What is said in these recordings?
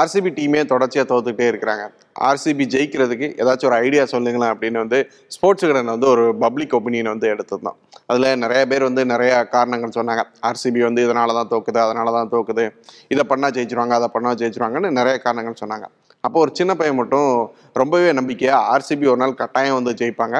RCB டீமே தொடர்ச்சியாக தோத்துக்கிட்டே இருக்கிறாங்க. ஆர்சிபி ஜெயிக்கிறதுக்கு ஏதாச்சும் ஒரு ஐடியா சொல்லுங்களேன் அப்படின்னு வந்து ஸ்போர்ட்ஸ் கடன் வந்து ஒரு பப்ளிக் ஒப்பீனியன் வந்து எடுத்திருந்தோம். அதில் நிறைய பேர் வந்து நிறைய காரணங்கள் சொன்னாங்க. ஆர்சிபி வந்து இதனால தான் தோக்குது அதனால தான் தோக்குது. இதை பண்ணால் ஜெயிச்சிருவாங்க அதை பண்ணால் ஜெயிச்சிருவாங்கன்னு நிறைய காரணங்கள் சொன்னாங்க. அப்போ ஒரு சின்ன பையன் மட்டும் ரொம்பவே நம்பிக்கையாக ஆர்சிபி ஒரு நாள் கட்டாயம் வந்து ஜெயிப்பாங்க.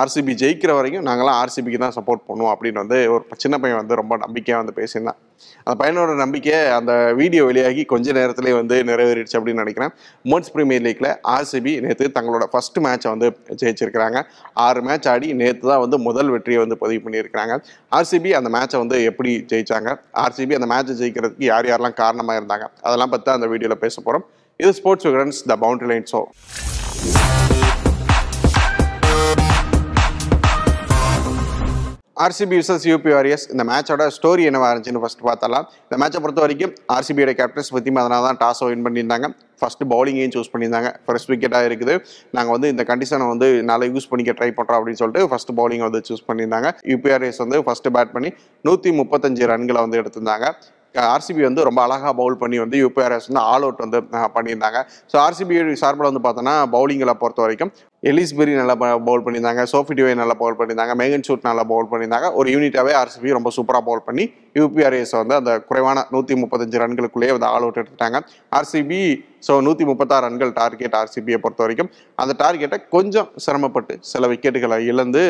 ஆர்சிபி ஜெயிக்கிற வரைக்கும் நாங்களாம் ஆர்சிபிக்கு தான் சப்போர்ட் பண்ணுவோம் அப்படின்னு வந்து ஒரு சின்ன பையன் வந்து ரொம்ப நம்பிக்கையாக வந்து பேசியிருந்தான். அந்த பையனோட நம்பிக்கை அந்த வீடியோ வெளியாகி கொஞ்ச நேரத்திலே வந்து நிறைவேறிடுச்சு அப்படின்னு நினைக்கிறேன். மோட்ஸ் பிரீமியர் லீக்ல ஆர்சிபி நேற்று தங்களோட ஃபர்ஸ்ட் மேட்சை வந்து ஜெயிச்சிருக்கிறாங்க. ஆறு மேட்ச் ஆடி நேற்று தான் வந்து முதல் வெற்றியை வந்து பதிவு பண்ணியிருக்கிறாங்க. ஆர்சிபி அந்த மேட்சை வந்து எப்படி ஜெயிச்சாங்க? ஆர்சிபி அந்த மேட்சை ஜெயிக்கிறதுக்கு யார் யாரெல்லாம் காரணமாக இருந்தாங்க? அதெல்லாம் பற்றி அந்த வீடியோவில் பேச போகிறோம் இது sports விகரன்ஸ் the boundary line show RCB versus UP Warriors இந்த மேட்சோட ஸ்டோரி என்னவா இருந்துச்சுன்னு ஃபர்ஸ்ட் பார்த்தலாம் இந்த மேட்சை பொறுத்த வரைக்கும் ஆர்சிபியோட கேப்டன்ஸ் ஸ்மிருதி மதனா தான் டாஸை வின் பண்ணியிருந்தாங்க. ஃபர்ஸ்ட் பவுலிங்கையும் சூஸ் பண்ணியிருந்தாங்க. ஃபர்ஸ்ட் விக்கெட்டாக இருக்குது. நாங்கள் வந்து இந்த கண்டிஷனை வந்து நல்லா யூஸ் பண்ணிக்க ட்ரை பண்ணுறோம் அப்படின்னு சொல்லிட்டு ஃபர்ஸ்ட் பவுலிங் வந்து சூஸ் பண்ணியிருந்தாங்க. யூபிஆர்எஸ் வந்து ஃபர்ஸ்ட் பேட் பண்ணி நூற்றி முப்பத்தஞ்சு ரன்களை வந்து எடுத்திருந்தாங்க. ஆர்சிபி வந்து ரொம்ப அழகாக பவுல் பண்ணி வந்து யூபிஆர்எஸ் வந்து ஆல் அவுட் வந்து பண்ணியிருந்தாங்க. ஸோ ஆர்சிபி சார்பில் வந்து பார்த்தோன்னா பவுலிங்கில் பொறுத்த வரைக்கும் எலிஸ்பெரி நல்லா பவுல் பண்ணியிருந்தாங்க சோஃபி டிவை நல்லா பவுல் பண்ணியிருந்தாங்க மேகன் ஷூட் நல்லா பவுல் பண்ணியிருந்தாங்க. ஒரு யூனிட்டாகவே ஆர்சிபி ரொம்ப சூப்பராக பவுல் பண்ணி யூபிஆர்எஸ் வந்து அந்த குறைவான நூற்றி முப்பத்தஞ்சு ரன்களுக்குள்ளேயே வந்து ஆல் அவுட் எடுத்துட்டாங்க. ஆர்சிபி ஸோ நூற்றி முப்பத்தாறு ரன்கள் டார்கெட் ஆர்சிபியை பொறுத்த வரைக்கும் அந்த டார்கெட்டை கொஞ்சம் சிரமப்பட்டு சில விக்கெட்டுகளை இழந்து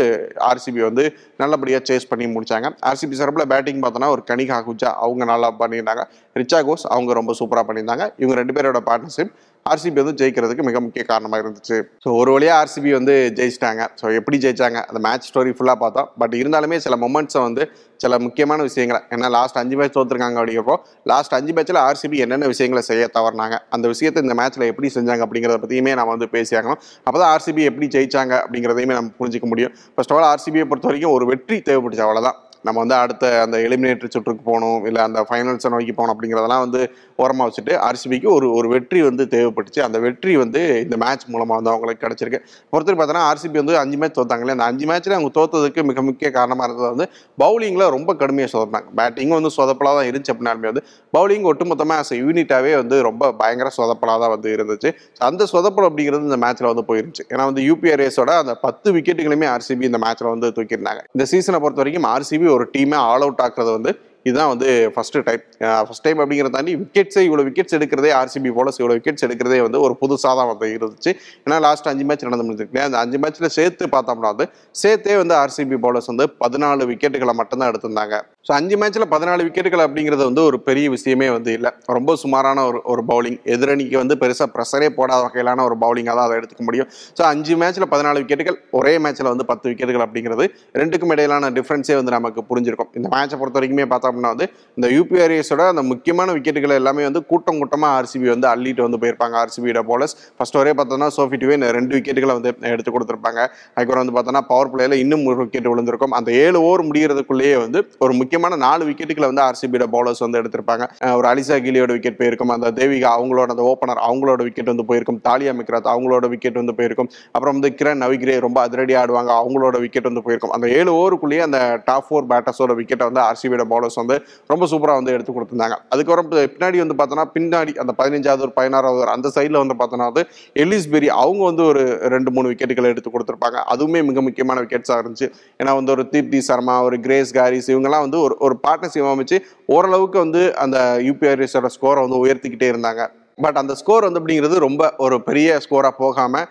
ஆர்சிபி வந்து நல்லபடியாக சேஸ் பண்ணி முடிச்சாங்க. ஆர்சிபி சிறப்பில் பேட்டிங் பார்த்தோன்னா ஒரு கனிகா குஜா அவங்க நல்லா பண்ணியிருந்தாங்க. ரிச்சா கோஸ் அவங்க ரொம்ப சூப்பராக பண்ணியிருந்தாங்க. இவங்க ரெண்டு பேரோட பார்ட்னர்ஷிப் ஆர்சிபி வந்து ஜெயிக்கிறதுக்கு மிக முக்கிய காரணமாக இருந்துச்சு. ஸோ ஒரு வழியாக ஆர்சிபி வந்து ஜெயிச்சிட்டாங்க. ஸோ எப்படி ஜெயிச்சாங்க? அந்த மேட்ச் ஸ்டோரி ஃபுல்லாக பார்த்தோம். பட் இருந்தாலுமே சில மொமெண்ட்ஸை வந்து சில முக்கியமான விஷயங்களை ஏன்னா லாஸ்ட் அஞ்சு மேட்ச் தோற்றுருக்காங்க அப்படிங்கிறப்போ லாஸ்ட் அஞ்சு மேட்ச்சில் ஆர்சிபி என்னென்ன விஷயங்களை செய்ய தவறினாங்க அந்த விஷயத்தை இந்த மேட்ச்சில் எப்படி செஞ்சாங்க அப்படிங்கிறத பற்றியுமே நம்ம வந்து பேசியாகணும் அப்போ தான் ஆர்சிபி எப்படி ஜெயிச்சாங்க அப்படிங்கிறதையுமே நம்ம புரிஞ்சிக்க முடியும். ஃபர்ஸ்ட் ஆஃப் ஆல் ஆர்சிபியை பொறுத்த வரைக்கும் ஒரு வெற்றி தேவைப்பட்டுச்சு அவ்வளோதான் நம்ம வந்து அடுத்த அந்த எலிமினேட்டரி சுற்றுக்கு போகணும் இல்லை அந்த ஃபைனல்ஸை நோக்கி போகணும் அப்படிங்கிறதெல்லாம் வந்து ஓரமாக வச்சுட்டு ஆர்சிபிக்கு ஒரு ஒரு வெற்றி வந்து தேவைப்பட்டுச்சு. அந்த வெற்றி வந்து இந்த மேட்ச் மூலமாக வந்து அவங்களுக்கு கிடச்சிருக்கு. ஒருத்தர் பார்த்தோன்னா ஆர்சிபி வந்து அஞ்சு மேட்ச் தோத்தாங்களே அந்த அஞ்சு மேட்ச்சில் அவங்க தோத்ததுக்கு மிக முக்கிய காரணமாக இருந்தது வந்து பவுலிங்கில் ரொம்ப கடுமையாக சொதப்பினாங்க. பேட்டிங்கும் வந்து சொதப்பலாக தான் இருந்துச்சு அப்படின்னாலுமே வந்து பவுலிங் ஒட்டுமொத்தமாக ஆஸ் யூனிட்டாகவே வந்து ரொம்ப பயங்கர சொதப்பலாக தான் வந்து இருந்துச்சு. அந்த சொதப்பல் அப்படிங்கிறது இந்த மேட்ச்சில் வந்து போயிருந்துச்சு. ஏன்னா வந்து யூபிஆர் ரேஸோட அந்த பத்து விக்கெட்டுகளுமே ஆர்சிபி இந்த மேட்ச்சில் வந்து தூக்கியிருந்தாங்க. இந்த சீசனை பொறுத்த வரைக்கும் ஆர்சிபி ஒரு டீமே ஆல் அவுட் ஆக்குறது வந்து இதுதான் வந்து ஃபஸ்ட்டு டைம் ஃபஸ்ட் டைம் அப்படிங்கிறத தாண்டி விக்கெட்ஸே இவ்வளோ விக்கெட்ஸ் எடுக்கிறதே ஆர்சிபி போலஸ் இவ்வளோ விக்கெட்ஸ் எடுக்கிறதே வந்து ஒரு புதுசாக தான் வந்து இருந்துச்சு. ஏன்னா லாஸ்ட் அஞ்சு மேட்ச் நடந்து முடிஞ்சிருக்கு அந்த அஞ்சு மேட்ச்சில் சேர்த்து பார்த்தோம்னா வந்து சேர்த்தே வந்து ஆர்சிபி போலஸ் வந்து பதினாலு விக்கெட்டுகளை மட்டும்தான் எடுத்திருந்தாங்க. ஸோ அஞ்சு மேட்ச்சில் பதினாலு விக்கெட்டுகள் அப்படிங்கிறது வந்து ஒரு பெரிய விஷயமே வந்து இல்லை. ரொம்ப சுமாரான ஒரு ஒரு பவுலிங் எதிரணிக்கு வந்து பெருசாக ப்ரெஷரே போடாத வகையிலான ஒரு பவுலிங்காக தான் அதை எடுத்துக்க முடியும். ஸோ அஞ்சு மேட்ச்சில் பதினாலு விக்கெட்டுகள் ஒரே மேட்ச்சில் வந்து பத்து விக்கெட்டுகள் அப்படிங்கிறது ரெண்டுக்கும் இடையிலான டிஃப்ரென்ஸே வந்து நமக்கு புரிஞ்சிருக்கும். இந்த மேட்சை பொறுத்த வரைக்குமே பார்த்தோம்னா வந்து இந்த யூபிஆர்எஸோட அந்த முக்கியமான விக்கெட்டுகள் எல்லாமே வந்து கூட்டம் கூட்டமாக ஆர்சிபி வந்து அள்ளிட்டு வந்து போயிருப்பாங்க. ஆர்சிபியோட போலர்ஸ் ஃபர்ஸ்ட் ஒரே பார்த்தோம்னா சோஃபி டிவே ரெண்டு விக்கெட்டுகளை வந்து எடுத்து கொடுத்துருப்பாங்க. அதுக்கப்புறம் வந்து பார்த்தோம்னா பவர் பிளேயில் இன்னும் ஒரு விக்கெட் விழுந்திருக்கும். அந்த ஏழு ஓவர் முடிகிறதுக்குள்ளேயே வந்து ஒரு முக்கியமான நாலு விக்கெட்டுகளை வந்து ஆர்சிபியோட பவுலர்ஸ் வந்து எடுத்திருப்பாங்க. ஒரு அலிசா கிலியோட விக்கெட் போயிருக்கும். அந்த தேவிகா அவங்களோட அந்த ஓப்பனர் அவங்களோட விக்கெட் வந்து போயிருக்கும். தாலியா மிக்ராத் அவங்களோட விக்கெட் வந்து போயிருக்கும். அப்புறம் வந்து கிரண் நவிகிரே ரொம்ப அதிரடி ஆடுவாங்க. அவங்களோட விக்கெட் வந்து போயிருக்கும். அந்த ஏழு ஓவருக்குள்ளேயே அந்த டாப் ஃபோர் பேட்டர்ஸோட விக்கெட்டை வந்து ஆர்சிபியோட பவுலர்ஸ் வந்து ரொம்ப சூப்பராக வந்து எடுத்து கொடுத்துருந்தாங்க. அதுக்கப்புறம் பின்னாடி வந்து பார்த்தோன்னா பின்னாடி அந்த பதினஞ்சாவது ஒரு பதினாறாவது ஒரு அந்த சைடில் வந்து பார்த்தோன்னா வந்து எலிஸ்பெரி அவங்க வந்து ஒரு ரெண்டு மூணு விக்கெட்டுகளை எடுத்து கொடுத்துருப்பாங்க. அதுவுமே மிக முக்கியமான விக்கெட்ஸாக இருந்துச்சு. ஏன்னா வந்து ஒரு தீப்தி சர்மா ஒரு கிரேஸ் காரிஸ் இவங்கெல்லாம் வந்து ஒரு ஒரு பார்ட்னர்ஷிப் அமைச்சு ஓரளவுக்கு வந்து அந்த யூபிஆர்எஸோட ஸ்கோரை வந்து உயர்த்திக்கிட்டே இருந்தாங்க. பட் அந்த ஸ்கோர் வந்து அப்படிங்கிறது ரொம்ப ஒரு பெரிய ஸ்கோராக போகாமல்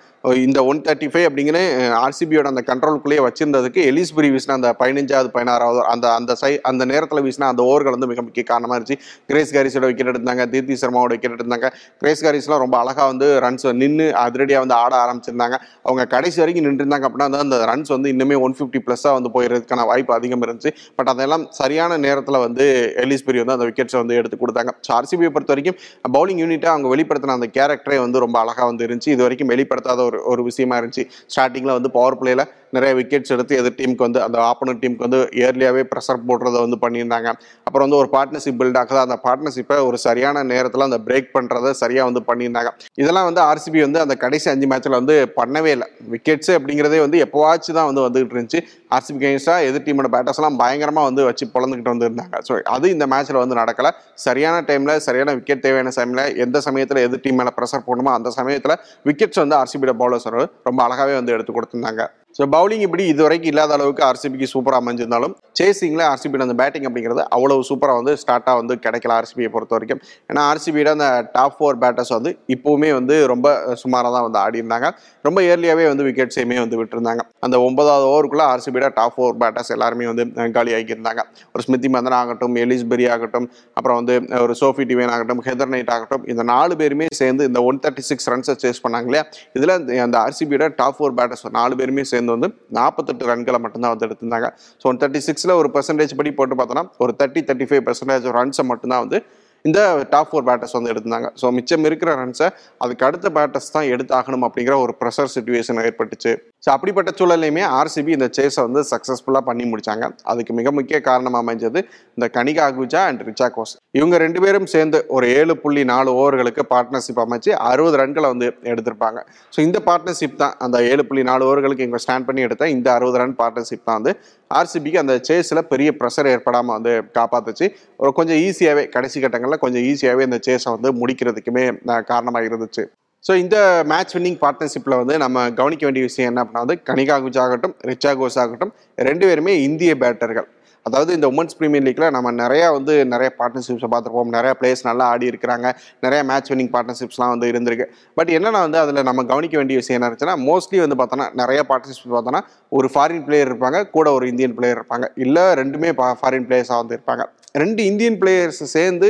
இந்த ஒன் தேர்ட்டி ஃபைவ் அப்படிங்கிற ஆர்சிபியோட அந்த கண்ட்ரோலுக்குள்ளேயே வச்சிருந்ததுக்கு எலிஸ்புரி வீசின அந்த பதினஞ்சாவது பதினாறாவது அந்த அந்த சை அந்த நேரத்தில் வீசின அந்த ஓவர்கள் வந்து மிக முக்கிய காரணமாக இருந்துச்சு. கிரேஸ் காரிஸோட விக்கெட் எடுத்தாங்க தீர்த்தி சர்மாவோட விக்கெட் எடுத்தாங்க கிரேஸ் காரிஸ்லாம் ரொம்ப அழகாக வந்து ரன்ஸ் நின்று அதிரடியாக வந்து ஆட ஆரம்பிச்சிருந்தாங்க. அவங்க கடைசி வரைக்கும் நின்றுருந்தாங்க அப்படின்னா அந்த ரன்ஸ் வந்து இன்னுமே ஒன் ஃபிஃப்டி ப்ளஸ்ஸாக வந்து போயிடுறதுக்கான வாய்ப்பு அதிகம் இருந்துச்சு. பட் அதெல்லாம் சரியான நேரத்தில் வந்து எலிஸ்புரி வந்து அந்த விக்கெட்ஸை வந்து எடுத்து கொடுத்தாங்க. ஸோ ஆர்சிபியை பொறுத்த வரைக்கும் பவுலிங் யூனிட்டை அவங்க வெளிப்படுத்தின அந்த கேரக்டரே வந்து ரொம்ப அழகாக வந்து இருந்துச்சு. இது வரைக்கும் வெளிப்படுத்தாத ஒரு ஒரு விஷயமா இருந்துச்சு. ஸ்டார்டிங்கில் வந்து பவர் பிளேயில் நிறைய விக்கெட்ஸ் எடுத்து எதிர் டீமுக்கு வந்து அந்த ஆப்போனன்ட் டீமுக்கு வந்து இயர்லியாகவே ப்ரெஷர் போடுறத வந்து பண்ணியிருந்தாங்க. அப்புறம் வந்து ஒரு பார்ட்னர்ஷிப் பில்ட் ஆகுது. அந்த பார்ட்னர்ஷிப்பை ஒரு சரியான நேரத்தில் அந்த பிரேக் பண்ணுறத சரியாக வந்து பண்ணியிருந்தாங்க. இதெல்லாம் வந்து ஆர்சிபி வந்து அந்த கடைசி அஞ்சு மேட்ச்சில் வந்து பண்ணவே இல்லை. விக்கெட்ஸ் அப்படிங்கிறதே வந்து எப்போவாச்சும் தான் வந்து வந்துகிட்டு இருந்துச்சு. ஆர்சிபி கேன்ஸ்டாக எதிர் டீமோட பேட்டர்ஸ்லாம் பயங்கரமாக வந்து வச்சு பிளந்துக்கிட்டு வந்துருந்தாங்க. ஸோ அது இந்த மேட்ச்சில் வந்து நடக்கலை. சரியான டைமில் சரியான விக்கெட் தேவையான டைமில் எந்த சமயத்தில் எதிர் டீம் மேலே ப்ரெஷர் போடணுமோ அந்த சமயத்தில் விக்கெட்ஸ் வந்து ஆர்சிபியோட பவுலர்ஸ் ரொம்ப அழகாகவே வந்து எடுத்து கொடுத்துருந்தாங்க. ஸோ பவுலிங் இப்படி இது வரைக்கும் இல்லாத அளவுக்கு ஆர்சிபிக்கு சூப்பராக அமைஞ்சிருந்தாலும் சேசிங்கில் ஆர்சிபியோட அந்த பேட்டிங் அப்படிங்கிறது அவ்வளோ சூப்பராக வந்து ஸ்டார்ட்டாக வந்து கிடைக்கல ஆர்சிபியை பொறுத்த வரைக்கும். ஏன்னா ஆர்சிபியோட அந்த டாப் ஃபோர் பேட்டர்ஸ் வந்து இப்போவுமே வந்து ரொம்ப சுமாராக தான் வந்து ஆடி இருந்தாங்க. ரொம்ப ஏர்லியாகவே வந்து விக்கெட்ஸையுமே வந்து விட்டுருந்தாங்க. அந்த ஒன்பதாவது ஓவருக்குள்ளே ஆர்சிபியோட டாப் ஃபோர் பேட்டர்ஸ் எல்லாருமே வந்து காலி ஆகியிருந்தாங்க. ஒரு ஸ்மித்தி மந்தன் ஆகட்டும் எலிஸ்பெரி ஆகட்டும் அப்புறம் வந்து ஒரு சோஃபி டிவேன் ஆகட்டும் ஹெதர் நைட் ஆகட்டும் இந்த நாலு பேருமே சேர்ந்து இந்த ஒன் தேர்ட்டி சிக்ஸ் ரன்ஸை சேஸ் பண்ணாங்க இல்லையா? இதில் அந்த ஆர்சிபியோட டாப் ஃபோர் பேட்டர்ஸ் நாலு பேருமே சேர்ந்து வந்து நாற்பத்தெட்டு ரன்களை மட்டும்தான் வந்து எடுத்திருந்தாங்க. ஸோ ஒன் தேர்ட்டி சிக்ஸில் ஒரு பர்சன்டேஜ் படி போட்டு பார்த்தோன்னா ஒரு தேர்ட்டி தேர்ட்டி ஃபைவ் பர்சன்டேஜ் ரன்ஸை மட்டும்தான் வந்து இந்த டாப் ஃபோர் பேட்டர்ஸ் வந்து எடுத்திருந்தாங்க. ஸோ மிச்சம் இருக்கிற ரன்ஸை அதுக்கு அடுத்த பேட்டர்ஸ் தான் எடுத்தாகணும் அப்படிங்கிற ஒரு ப்ரெஷர் சுச்சுவேஷன் ஏற்பட்டுச்சு. ஸோ அப்படிப்பட்ட சூழல்லையுமே ஆர்சிபி இந்த சேஸை வந்து சக்ஸஸ்ஃபுல்லாக பண்ணி முடிச்சாங்க. அதுக்கு மிக முக்கிய காரணம் அமைஞ்சது இந்த கனிகா அகுஜா அண்ட் ரிச்சா கோஸ் இவங்க ரெண்டு பேரும் சேர்ந்து ஒரு ஏழு புள்ளி நாலு ஓவர்களுக்கு பார்ட்னர்ஷிப் அமைச்சு அறுபது ரன்களை வந்து எடுத்திருப்பாங்க. ஸோ இந்த பார்ட்னர்ஷிப் தான் அந்த ஏழு புள்ளி நாலு ஓவர்களுக்கு இவங்க ஸ்டாண்ட் பண்ணி எடுத்த இந்த அறுபது ரன் பார்ட்னர்ஷிப் தான் வந்து ஆர்சிபிக்கு அந்த சேஸில் பெரிய ப்ரெஷர் ஏற்படாமல் வந்து காப்பாத்துச்சு. ஒரு கொஞ்சம் ஈஸியாகவே கடைசி கட்டங்களில் கொஞ்சம் ஈஸியாகவே இந்த சேஸை வந்து முடிக்கிறதுக்குமே காரணமாக இருந்துச்சு ஸோ இந்த மேட்ச் வின்னிங் பார்ட்னர்ஷிப்பில் வந்து நம்ம கவனிக்க வேண்டிய விஷயம் என்ன அப்படின்னா வந்து கனிகா குஜ் ஆகட்டும் ரிச்சா கோஸ் ஆகட்டும் ரெண்டு பேருமே இந்திய பேட்டர்கள் அதாவது இந்த உமன்ஸ் பிரீமியர் லீக்ல நம்ம நிறையா வந்து நிறைய பார்ட்னர்ஷிப்ஸை பார்த்துருப்போம். நிறைய பிளேயர்ஸ் நல்லா ஆடி இருக்கிறாங்க. நிறைய மேட்ச் வின்னிங் பார்ட்னர்ஷிப்ஸ்லாம் வந்து இருந்திருக்கு. பட் என்னென்னா வந்து அதில் நம்ம கவனிக்க வேண்டிய விஷயம் என்ன இருந்துச்சுன்னா மோஸ்ட்லி வந்து பார்த்தோன்னா நிறைய பார்ட்னர்ஷிப்ஸ் பார்த்தோன்னா ஒரு ஃபாரின் பிளேயர் இருப்பாங்க. கூட ஒரு இந்தியன் பிளேயர் இருப்பாங்க. இல்லை ரெண்டுமே ஃபாரின் பிளேயர்ஸாக வந்து இருப்பாங்க. ரெண்டு இந்தியன் பிளேயர்ஸ் சேர்ந்து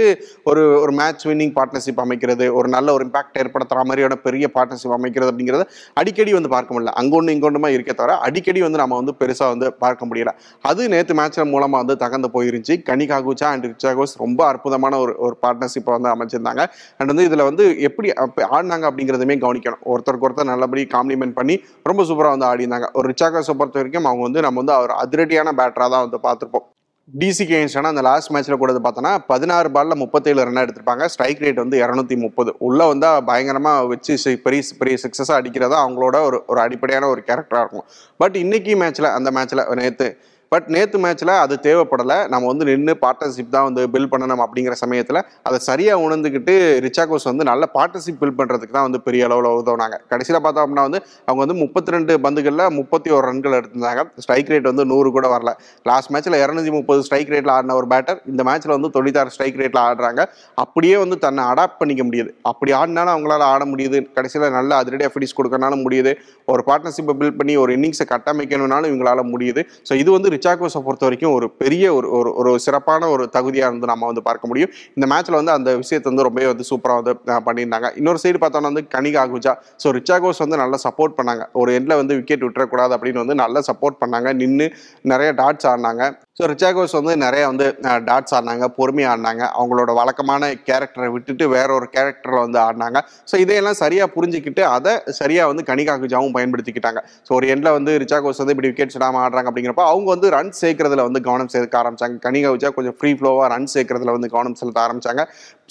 ஒரு ஒரு மேட்ச் வின்னிங் பார்ட்னர்ஷிப் அமைக்கிறது ஒரு நல்ல ஒரு இம்பாக்ட் ஏற்படுத்துகிற மாதிரியான பெரிய பார்ட்னர்ஷிப் அமைக்கிறது அப்படிங்கிறத அடிக்கடி வந்து பார்க்க முடியல. அங்கொன்று இங்கொன்றுமா இருக்க தவிர அடிக்கடி வந்து நம்ம வந்து பெருசாக வந்து பார்க்க முடியல. அது நேற்று மேட்ச்சில் மூலமாக வந்து தகந்து போயிருந்துச்சு கனிகா குச்சா அண்ட் ரிச்சாகோஸ் ரொம்ப அற்புதமான ஒரு ஒரு பார்ட்னர்ஷிப்பை வந்து அமைச்சிருந்தாங்க. அண்ட் வந்து இதில் வந்து எப்படி ஆடினாங்க அப்படிங்கிறதுமே கவனிக்கணும். ஒருத்தருக்கு ஒருத்தர் நல்லபடி காம்ப்ளிமெண்ட் பண்ணி ரொம்ப சூப்பராக வந்து ஆடினாங்க ஒரு ரிச்சாகோஸை பொறுத்த வரைக்கும் அவங்க வந்து நம்ம வந்து அவர் அதிரடியான பேட்டராக தான் வந்து பார்த்துருப்போம். டிசிக்கு அகேன்ஸ்டான அந்த லாஸ்ட் மேட்ச்சில் கூட பார்த்தோன்னா பதினாறு பாலில் முப்பத்தேழு ரன் எடுத்திருப்பாங்க. ஸ்ட்ரைக் ரேட் வந்து இரநூத்தி முப்பது. உள்ளே வந்தால் பயங்கரமாக வச்சு பெரிய பெரிய சக்ஸஸாக அடிக்கிறதா அவங்களோட ஒரு ஒரு அடிப்படையான ஒரு கேரக்டராக இருக்கும். பட் இன்னைக்கு மேட்ச்சில் அந்த மேட்ச்சில் நேற்று பட் நேற்று மேட்ச்சில் அது தேவைப்படலை. நம்ம வந்து நின்று பார்ட்னர்ஷிப் தான் வந்து பில் பண்ணணும் அப்படிங்கிற சமயத்தில் அதை சரியாக உணர்ந்துக்கிட்டு ரிச்சாகோஸ் வந்து நல்ல பார்ட்னர்ஷிப் பில் பண்ணுறதுக்கு தான் வந்து பெரிய அளவில் உதவுனாங்க. கடைசியில் பார்த்தோம் அப்படின்னா வந்து அவங்க வந்து முப்பத்தி ரெண்டு பந்துகளில் முப்பத்தி ஒரு ரன்கள் எடுத்திருந்தாங்க. ஸ்ட்ரைக் ரேட் வந்து நூறு கூட வரல. லாஸ்ட் மேட்ச்சில் இரநூத்தி முப்பது ஸ்ட்ரைக் ரேட்டில் ஆடின ஒரு பேட்டர் இந்த மேட்ச்சில் வந்து தொண்ணூத்தாறு ஸ்ட்ரைக் ரேட்டில் ஆடுறாங்க. அப்படியே வந்து தன்னை அடாப்ட் பண்ணிக்க முடியுது. அப்படி ஆடினாலும் அவங்களால ஆட முடியுது. கடைசியில் நல்ல அதிரடியாக ஃபினிஷ் கொடுக்கறனாலும் முடியுது. ஒரு பார்ட்னர்ஷிப்பை பில்ட் பண்ணி ஒரு இன்னிங்ஸை கட்டமைக்கணும்னாலும் இவங்களால முடியுது. ஸோ இது வந்து ரிச்சாகோஸை பொறுத்த வரைக்கும் ஒரு பெரிய ஒரு ஒரு ஒரு சிறப்பான ஒரு தகுதியாக இருந்து நம்ம வந்து பார்க்க முடியும். இந்த மேட்ச்சில் வந்து அந்த விஷயத்தை வந்து ரொம்பவே வந்து சூப்பராக வந்து பண்ணியிருந்தாங்க. இன்னொரு சைடு பார்த்தோம்னா வந்து கனிகா குஜா ஸோ ரிச்சாகோஸ் வந்து நல்லா சப்போர்ட் பண்ணாங்க. ஒரு எண்டில் வந்து விக்கெட் விட்டுறக்கூடாது அப்படின்னு வந்து நல்லா சப்போர்ட் பண்ணாங்க. நின்று நிறைய டாட்ஸ் ஆடினாங்க. ஸோ ரிச்சாகோஸ் வந்து நிறைய வந்து டாட்ஸ் ஆடினாங்க பொறுமையாக ஆடினாங்க. அவங்களோட வழக்கமான கேரக்டரை விட்டுட்டு வேற ஒரு கேரக்டரில் வந்து ஆடினாங்க. ஸோ இதையெல்லாம் சரியாக புரிஞ்சுக்கிட்டு அதை சரியாக வந்து கனிகா குஜாவும் பயன்படுத்திக்கிட்டாங்க. ஸோ ஒரு எண்டில் வந்து ரிச்சாகோஸ் வந்து இப்படி விக்கெட் இடாமல் ஆடுறாங்க அப்படிங்கிறப்ப அவங்க வந்து ரன் சேர்க்கறதுல வந்து கவனம் சேர்க்க ஆரம்பிச்சாங்க. கனிகா குஜா கொஞ்சம் ஃப்ரீ ஃப்ளோவாக ரன் சேர்க்கறதுல வந்து கவனம் செலுத்த ஆரம்பிச்சாங்க.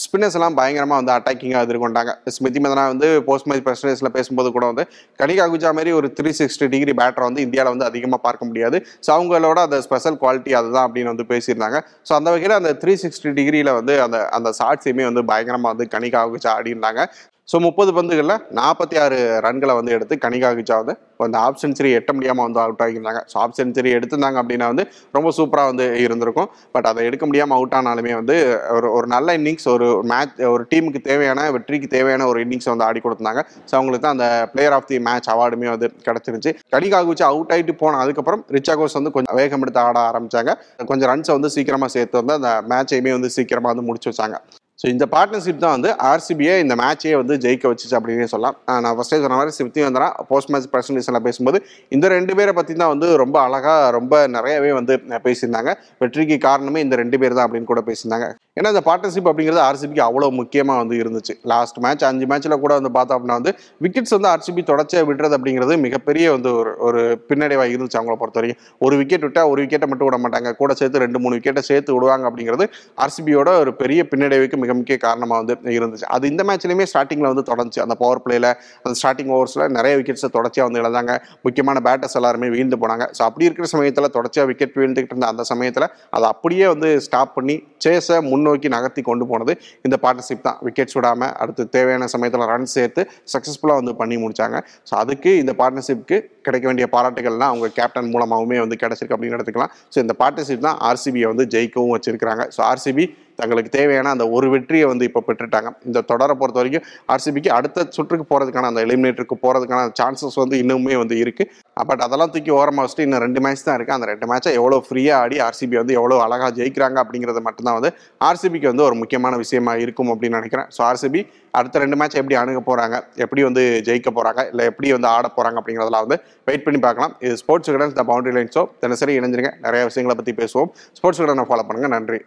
ஸ்பின்னர்ஸ் எல்லாம் பயங்கரமாக வந்து அட்டாக்கிங்காக எதிர்கொண்டாங்க. ஸ்மிதி மதனா வந்து போஸ்ட் மேட்ச் பிரஸ்டேஸில் பேசும்போது கூட வந்து கனிகா குஜா மாதிரி ஒரு த்ரீ சிக்ஸ்டி டிகிரி பேட்டரை வந்து இந்தியாவில் வந்து அதிகமாக பார்க்க முடியாது. ஸோ அவங்களோட அந்த ஸ்பெஷல் குவாலிட்டி அதுதான் அப்படின்னு வந்து பேசியிருந்தாங்க. ஸோ அந்த வகையில் அந்த த்ரீ சிக்ஸ்டி டிகிரியில் வந்து அந்த அந்த ஷார்ட்ஸையுமே வந்து பயங்கரமாக வந்து கனிகா குஜா ஆடி இருந்தாங்க ஸோ முப்பது பந்துகளில் நாற்பத்தி ஆறு ரன்களை வந்து எடுத்து கனிகா குஜா வந்து அந்த ஆஃப் செஞ்சுரி எட்ட முடியாமல் வந்து அவுட் ஆகியிருந்தாங்க. ஸோ ஆஃப் செஞ்சுரி எடுத்திருந்தாங்க அப்படின்னா வந்து ரொம்ப சூப்பராக வந்து இருந்திருக்கும். பட் அதை எடுக்க முடியாமல் அவுட் ஆனாலுமே வந்து ஒரு ஒரு நல்ல இன்னிங்ஸ் ஒரு மேட்ச் ஒரு டீமுக்கு தேவையான வெற்றிக்கு தேவையான ஒரு இன்னிங்ஸ் வந்து ஆடி கொடுத்தாங்க ஸோ அவங்களுக்கு தான் அந்த பிளேயர் ஆஃப் தி மேட்ச் அவார்டுமே வந்து கிடச்சிருச்சு கனிகா அவுட் ஆகிட்டு போன அதுக்கப்புறம் ரிச்சாகோஸ் வந்து கொஞ்சம் வேகம் எடுத்து ஆட ஆரம்பிச்சாங்க. கொஞ்சம் ரன்ஸை வந்து சீக்கிரமாக சேர்த்து வந்து அந்த மேட்சையுமே வந்து சீக்கிரமாக வந்து முடிச்சு வச்சாங்க. ஸோ இந்த பார்ட்னர்ஷிப் தான் வந்து ஆர்சிபியை இந்த மேட்சையே வந்து ஜெயிக்க வச்சுச்சு அப்படின்னே சொல்லலாம். நான் ஃபஸ்ட்டே சொன்ன மாதிரி சிப்தி வந்தனா போஸ்ட் மேட்ச் பிரசன்டேஷனில் பேசும்போது இந்த ரெண்டு பேரை பற்றி தான் வந்து ரொம்ப அழகாக ரொம்ப நிறையவே வந்து பேசியிருந்தாங்க. வெற்றிக்கு காரணமே இந்த ரெண்டு பேர் தான் அப்படின்னு கூட பேசியிருந்தாங்க. ஏன்னா இந்த பார்ட்னர்ஷிப் அப்படிங்கிறது ஆர்சிபிக்கு அவ்வளோ முக்கியமாக வந்து இருந்துச்சு. லாஸ்ட் மேட்ச் அஞ்சு மேட்ச்சில் கூட வந்து பார்த்தோம் அப்படின்னா வந்து விக்கெட்ஸ் வந்து ஆர்சிபி தொடர்ச்சியாக விடுறது அப்படிங்கிறது மிகப்பெரிய வந்து ஒரு ஒரு பின்னடைவாக இருந்துச்சு அவங்கள பொறுத்த வரைக்கும் ஒரு விக்கெட் விட்டால் ஒரு விக்கெட்டை மட்டும் விட மாட்டாங்க. கூட சேர்த்து ரெண்டு மூணு விக்கெட்டை சேர்த்து விடுவாங்க அப்படிங்கிறது ஆர்சிபியோட ஒரு பெரிய பின்னடைவுக்கு மிக முக்கிய காரணமாக வந்து இருந்துச்சு. அது இந்த மேட்ச்லையுமே ஸ்டார்டிங்கில் வந்து தொடர்ந்துச்சு. அந்த பவர் பிளேல அந்த ஸ்டார்டிங் ஓவர்ஸில் நிறைய விக்கெட்ஸை தொடர்ச்சியாக வந்து இழந்தாங்க. முக்கியமான பேட்டர்ஸ் எல்லாருமே வீழ்ந்து போனாங்க. ஸோ அப்படி இருக்கிற சமயத்தில் தொடர்ச்சியாக விக்கெட் வீழ்ந்துகிட்டு இருந்த அந்த சமயத்தில் அதை அப்படியே வந்து ஸ்டாப் பண்ணி சேஸை முன்னோக்கி நகர்த்தி கொண்டு போனது. இந்த பார்ட்னர்ஷிப் தான். விக்கெட் சுடாமல் அடுத்து தேவையான சமயத்தில் ரன் சேர்த்து சக்ஸஸ்ஃபுல்லாக வந்து பண்ணி முடித்தாங்க ஸோ அதுக்கு இந்த பார்ட்னர்ஷிப்க்கு கிடைக்க வேண்டிய பாராட்டுகள்லாம் அவங்க கேப்டன் மூலமாகவுமே வந்து கிடைச்சிருக்கு அப்படின்னு எடுத்துக்கலாம். ஸோ இந்த பார்ட்னர்ஷிப் தான் ஆர்சிபியை வந்து ஜெயிக்கவும் வச்சிருக்கிறாங்க. ஸோ ஆர்சிபி தங்களுக்கு தேவையான அந்த ஒரு வெற்றியை வந்து இப்போ பெற்றுட்டாங்க. இந்த தொடரை பொறுத்த வரைக்கும் ஆர்சிபிக்கு அடுத்த சுற்றுக்கு போகிறதுக்கான அந்த எலிமினேட்டருக்கு போகிறதுக்கான சான்சஸ் வந்து இன்னுமே வந்து இருக்குது பட் அதெல்லாம் தூக்கி ஓரமாக வச்சுட்டு இன்னும் ரெண்டு மேட்ச் தான் இருக்குது அந்த ரெண்டு மேட்சை எவ்வளோ ஃப்ரீயாக ஆடி ஆர்சிபி வந்து எவ்வளோ அழகாக ஜெயிக்கிறாங்க அப்படிங்கிறது மட்டும்தான் வந்து ஆர்சிபிக்கு வந்து ஒரு முக்கியமான விஷயமா இருக்கும் அப்படின்னு நினைக்கிறேன். ஸோ ஆர்சிபி அடுத்த ரெண்டு மேட்ச் எப்படி அணுக போகிறாங்க எப்படி வந்து ஜெயிக்க போகிறாங்க இல்லை எப்படி வந்து ஆட போகிறாங்க அப்படிங்கிறதெல்லாம் வந்து வெயிட் பண்ணி பார்க்கலாம். இது ஸ்போர்ட்ஸ் விகடன் த பவுண்டரி லைன்ஸோ தினசரி இணைஞ்சிருங்க. நிறைய விஷயங்களை பற்றி பேசுவோம். ஸ்போர்ட்ஸ் கடனை ஃபாலோ பண்ணுங்கள் நன்றி.